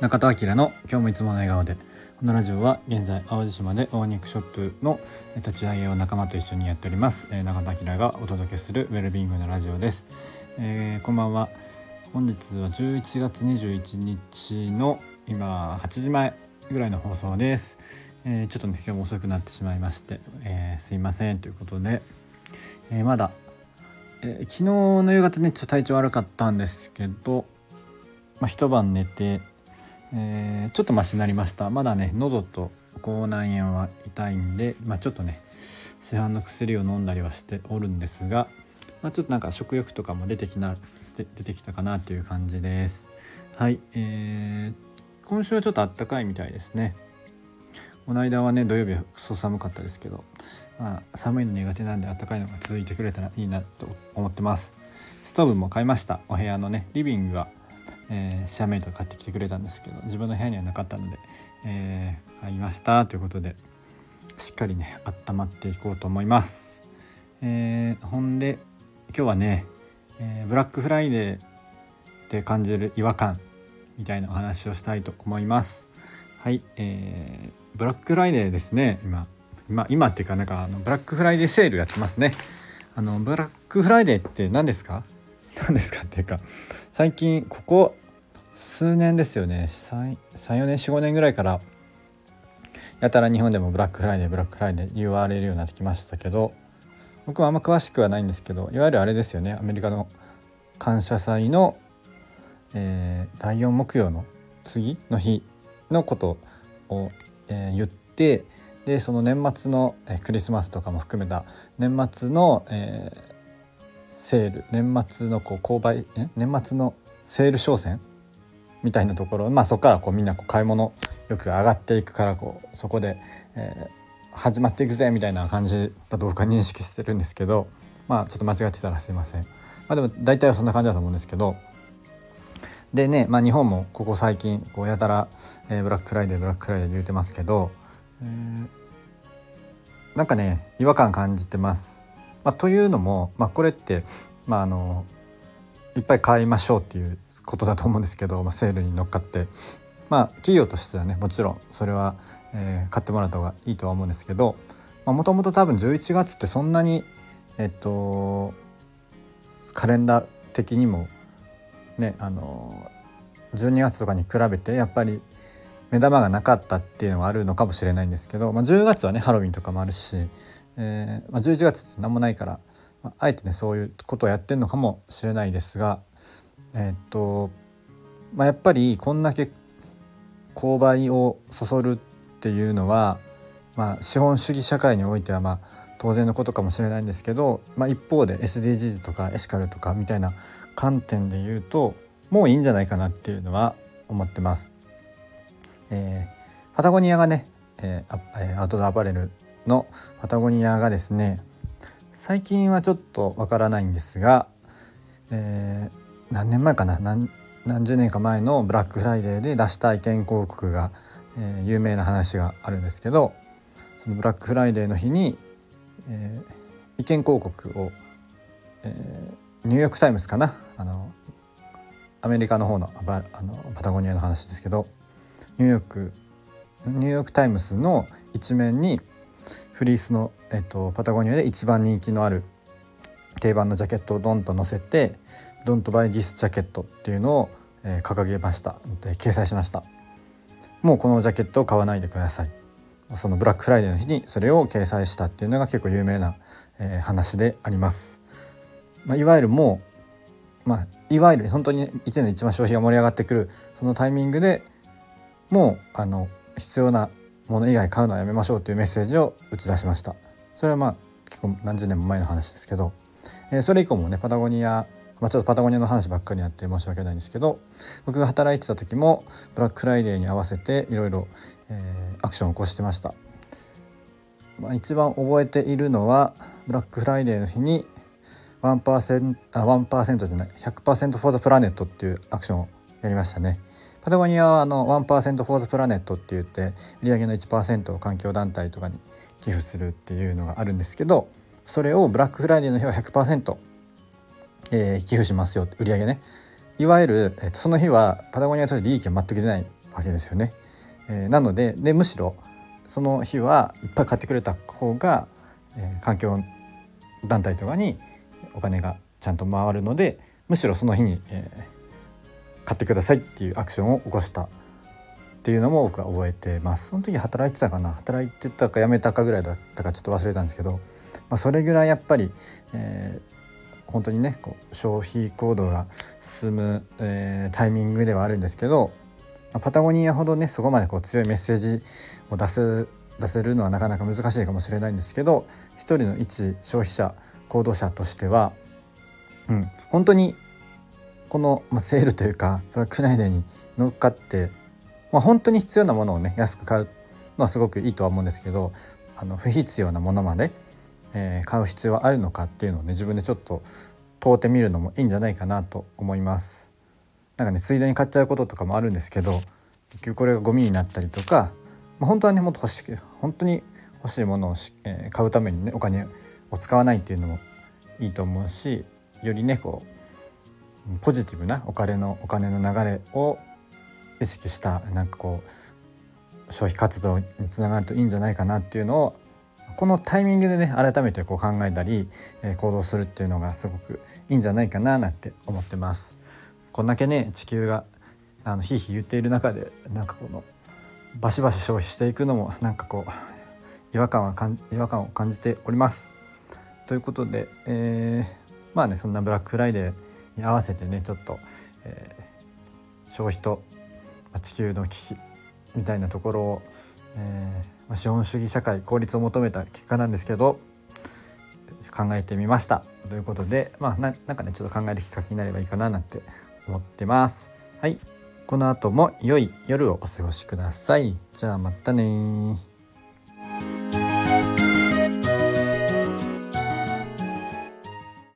中田明の今日もいつもの笑顔で。このラジオは現在淡路島でオーニックショップの立ち上げを仲間と一緒にやっております。中田明がお届けするウェルビングのラジオです、えー、こんばんは。本日は11月21日の今8時前ぐらいの放送です、えー、ちょっとね今日も遅くなってしまいまして、えー、すいませんということで、えまだ、え昨日の夕方ねちょっと体調悪かったんですけどまあ、一晩寝てえー、ちょっとマシになりました。まだね喉と口内炎は痛いんで、まあ、ちょっとね市販の薬を飲んだりはしておるんですが、まあ、ちょっとなんか食欲とかも出てきな出てきたかなっていう感じです。はい、えー、今週はちょっと暖かいみたいですね。この間はね土曜日はクソ寒かったですけど、まあ、寒いの苦手なんで暖かいのが続いてくれたらいいなと思ってます。ストーブも買いました。お部屋のねリビングはえー、シェアメイト買ってきてくれたんですけど自分の部屋にはなかったので、えー、買いましたということでしっかりね温まっていこうと思います。えー、ほんで今日はね、え、ブラックフライデーで感じる違和感みたいなお話をしたいと思います。はい、えー、ブラックフライデーですね今今今っていうかなんかあのブラックフライデーセールやってますね。あのブラックフライデーって何ですか？何ですか？っていうか最近ここ数年ですよね。34年45年ぐらいからやたら日本でもブラックフライデーブラックフライデー言われるようになってきましたけど僕はあんま詳しくはないんですけどいわゆるあれですよね。アメリカの感謝祭の、えー、第4木曜の次の日のことを、えー、言ってでその年末の、えー、クリスマスとかも含めた年末の、えー、セール年末のこう購買年末のセール商戦みたいなところまあそこからこうみんなこう買い物欲が上がっていくからこうそこで、えー、始まっていくぜみたいな感じだと僕は認識してるんですけどまあちょっと間違ってたらすいません。まあ、でも大体はそんな感じだと思うんですけどでね、まあ、日本もここ最近こうやたら、えー、ブラックフライデーブラックフライデー言うてますけど、えー、なんかね違和感感じてます。まあ、というのも、まあ、これって、まあ、あのいっぱい買いましょうっていうことだと思うんですけど、まあ、セールに乗っかって。まあ企業としてはねもちろんそれは、えー、買ってもらった方がいいとは思うんですけどもともと多分11月ってそんなにえっとカレンダー的にもねあの12月とかに比べてやっぱり目玉がなかったっていうのはあるのかもしれないんですけど、まあ、10月はねハロウィンとかもあるし、えーまあ、11月って何もないから、まあ、あえてねそういうことをやってるのかもしれないですがえー、っと、まあ、やっぱりこんだけ購買をそそるっていうのは、まあ、資本主義社会においてはまあ当然のことかもしれないんですけど、まあ、一方で SDGs とかエシカルとかみたいな観点で言うともういいんじゃないかなっていうのは思ってます。えー、パタゴニアがね、えー、アウトドアアパレルのパタゴニアがですね最近はちょっとわからないんですが、えー、何年前かな何何十年か前のブラックフライデーで出した意見広告が、えー、有名な話があるんですけどそのブラックフライデーの日に、えー、意見広告を、えー、ニューヨーク・タイムズかなあのアメリカの方のあのパタゴニアの話ですけどニューヨークニューヨーク・タイムズの一面にフリースの、えっと、パタゴニアで一番人気のある定番のジャケットをドンと載せて「Don't buy this jacket」っていうのを、えー、掲げました。で掲載しました。もうこのジャケットを買わないでください。そのブラックフライデーの日にそれを掲載したっていうのが結構有名な、えー、話であります、まあ、いわゆるもう、まあ、いわゆる本当に1年で一番消費が盛り上がってくるそのタイミングでもうあの必要なもの以外買うのはやめましょうというメッセージを打ち出しました。それはまあ結構何十年も前の話ですけど、えー、それ以降もねパタゴニアまあ、ちょっとパタゴニアの話ばっかりやって申し訳ないんですけど僕が働いてた時もブラックフライデーに合わせていろいろアクションを起こしてました、まあ、一番覚えているのはブラックフライデーの日に1%あ1%じゃない100% for the planet っていうアクションをやりましたね。パタゴニアはあの1% for the planet って言って売上の1%を環境団体とかに寄付するっていうのがあるんですけどそれをブラックフライデーの日は100%、えー、寄付しますよ売上ねいわゆる、えー、その日はパタゴニアとして利益は全く出ないわけですよね。えー、なのででむしろその日はいっぱい買ってくれた方が、えー、環境団体とかにお金がちゃんと回るのでむしろその日に、えー、買ってくださいっていうアクションを起こしたっていうのも僕は覚えてます。その時働いてたかな？働いてたか辞めたかぐらいだったかちょっと忘れたんですけど、まあ、それぐらいやっぱり、えー、本当にねこう消費行動が進む、えー、タイミングではあるんですけどまパタゴニアほどねそこまでこう強いメッセージを出す出せるのはなかなか難しいかもしれないんですけど一人の一消費者行動者としては、うん、本当にこの、まあ、セールというかブラックフライデーに乗っかって、まあ、本当に必要なものをね安く買うのはすごくいいとは思うんですけどあの不必要なものまでえー、買う必要はあるのかっていうのをね自分でちょっと問うてみるのもいいんじゃないかなと思います。なんかねついでに買っちゃうこととかもあるんですけど結局これがゴミになったりとか、まあ、本当はねもっと欲しい本当に欲しいものをえー、買うためにねお金を使わないっていうのもいいと思うしよりねこうポジティブなお金のお金の流れを意識したなんかこう消費活動につながるといいんじゃないかなっていうのをこのタイミングでね改めてこう考えたり、えー、行動するっていうのがすごくいいんじゃないかななんて思ってます。こんだけね地球があのひいひい言っている中でなんかこのバシバシ消費していくのもなんかこう違和感はかん違和感を感じております。ということで、えー、まあねそんなブラックフライデーに合わせてねちょっと、えー、消費と地球の危機みたいなところを、えー、資本主義社会効率を求めた結果なんですけど考えてみました。ということでまあなんかねちょっと考えるきっかけになればいいかななんて思ってます。はい。この後も良い夜をお過ごしください。じゃあまたね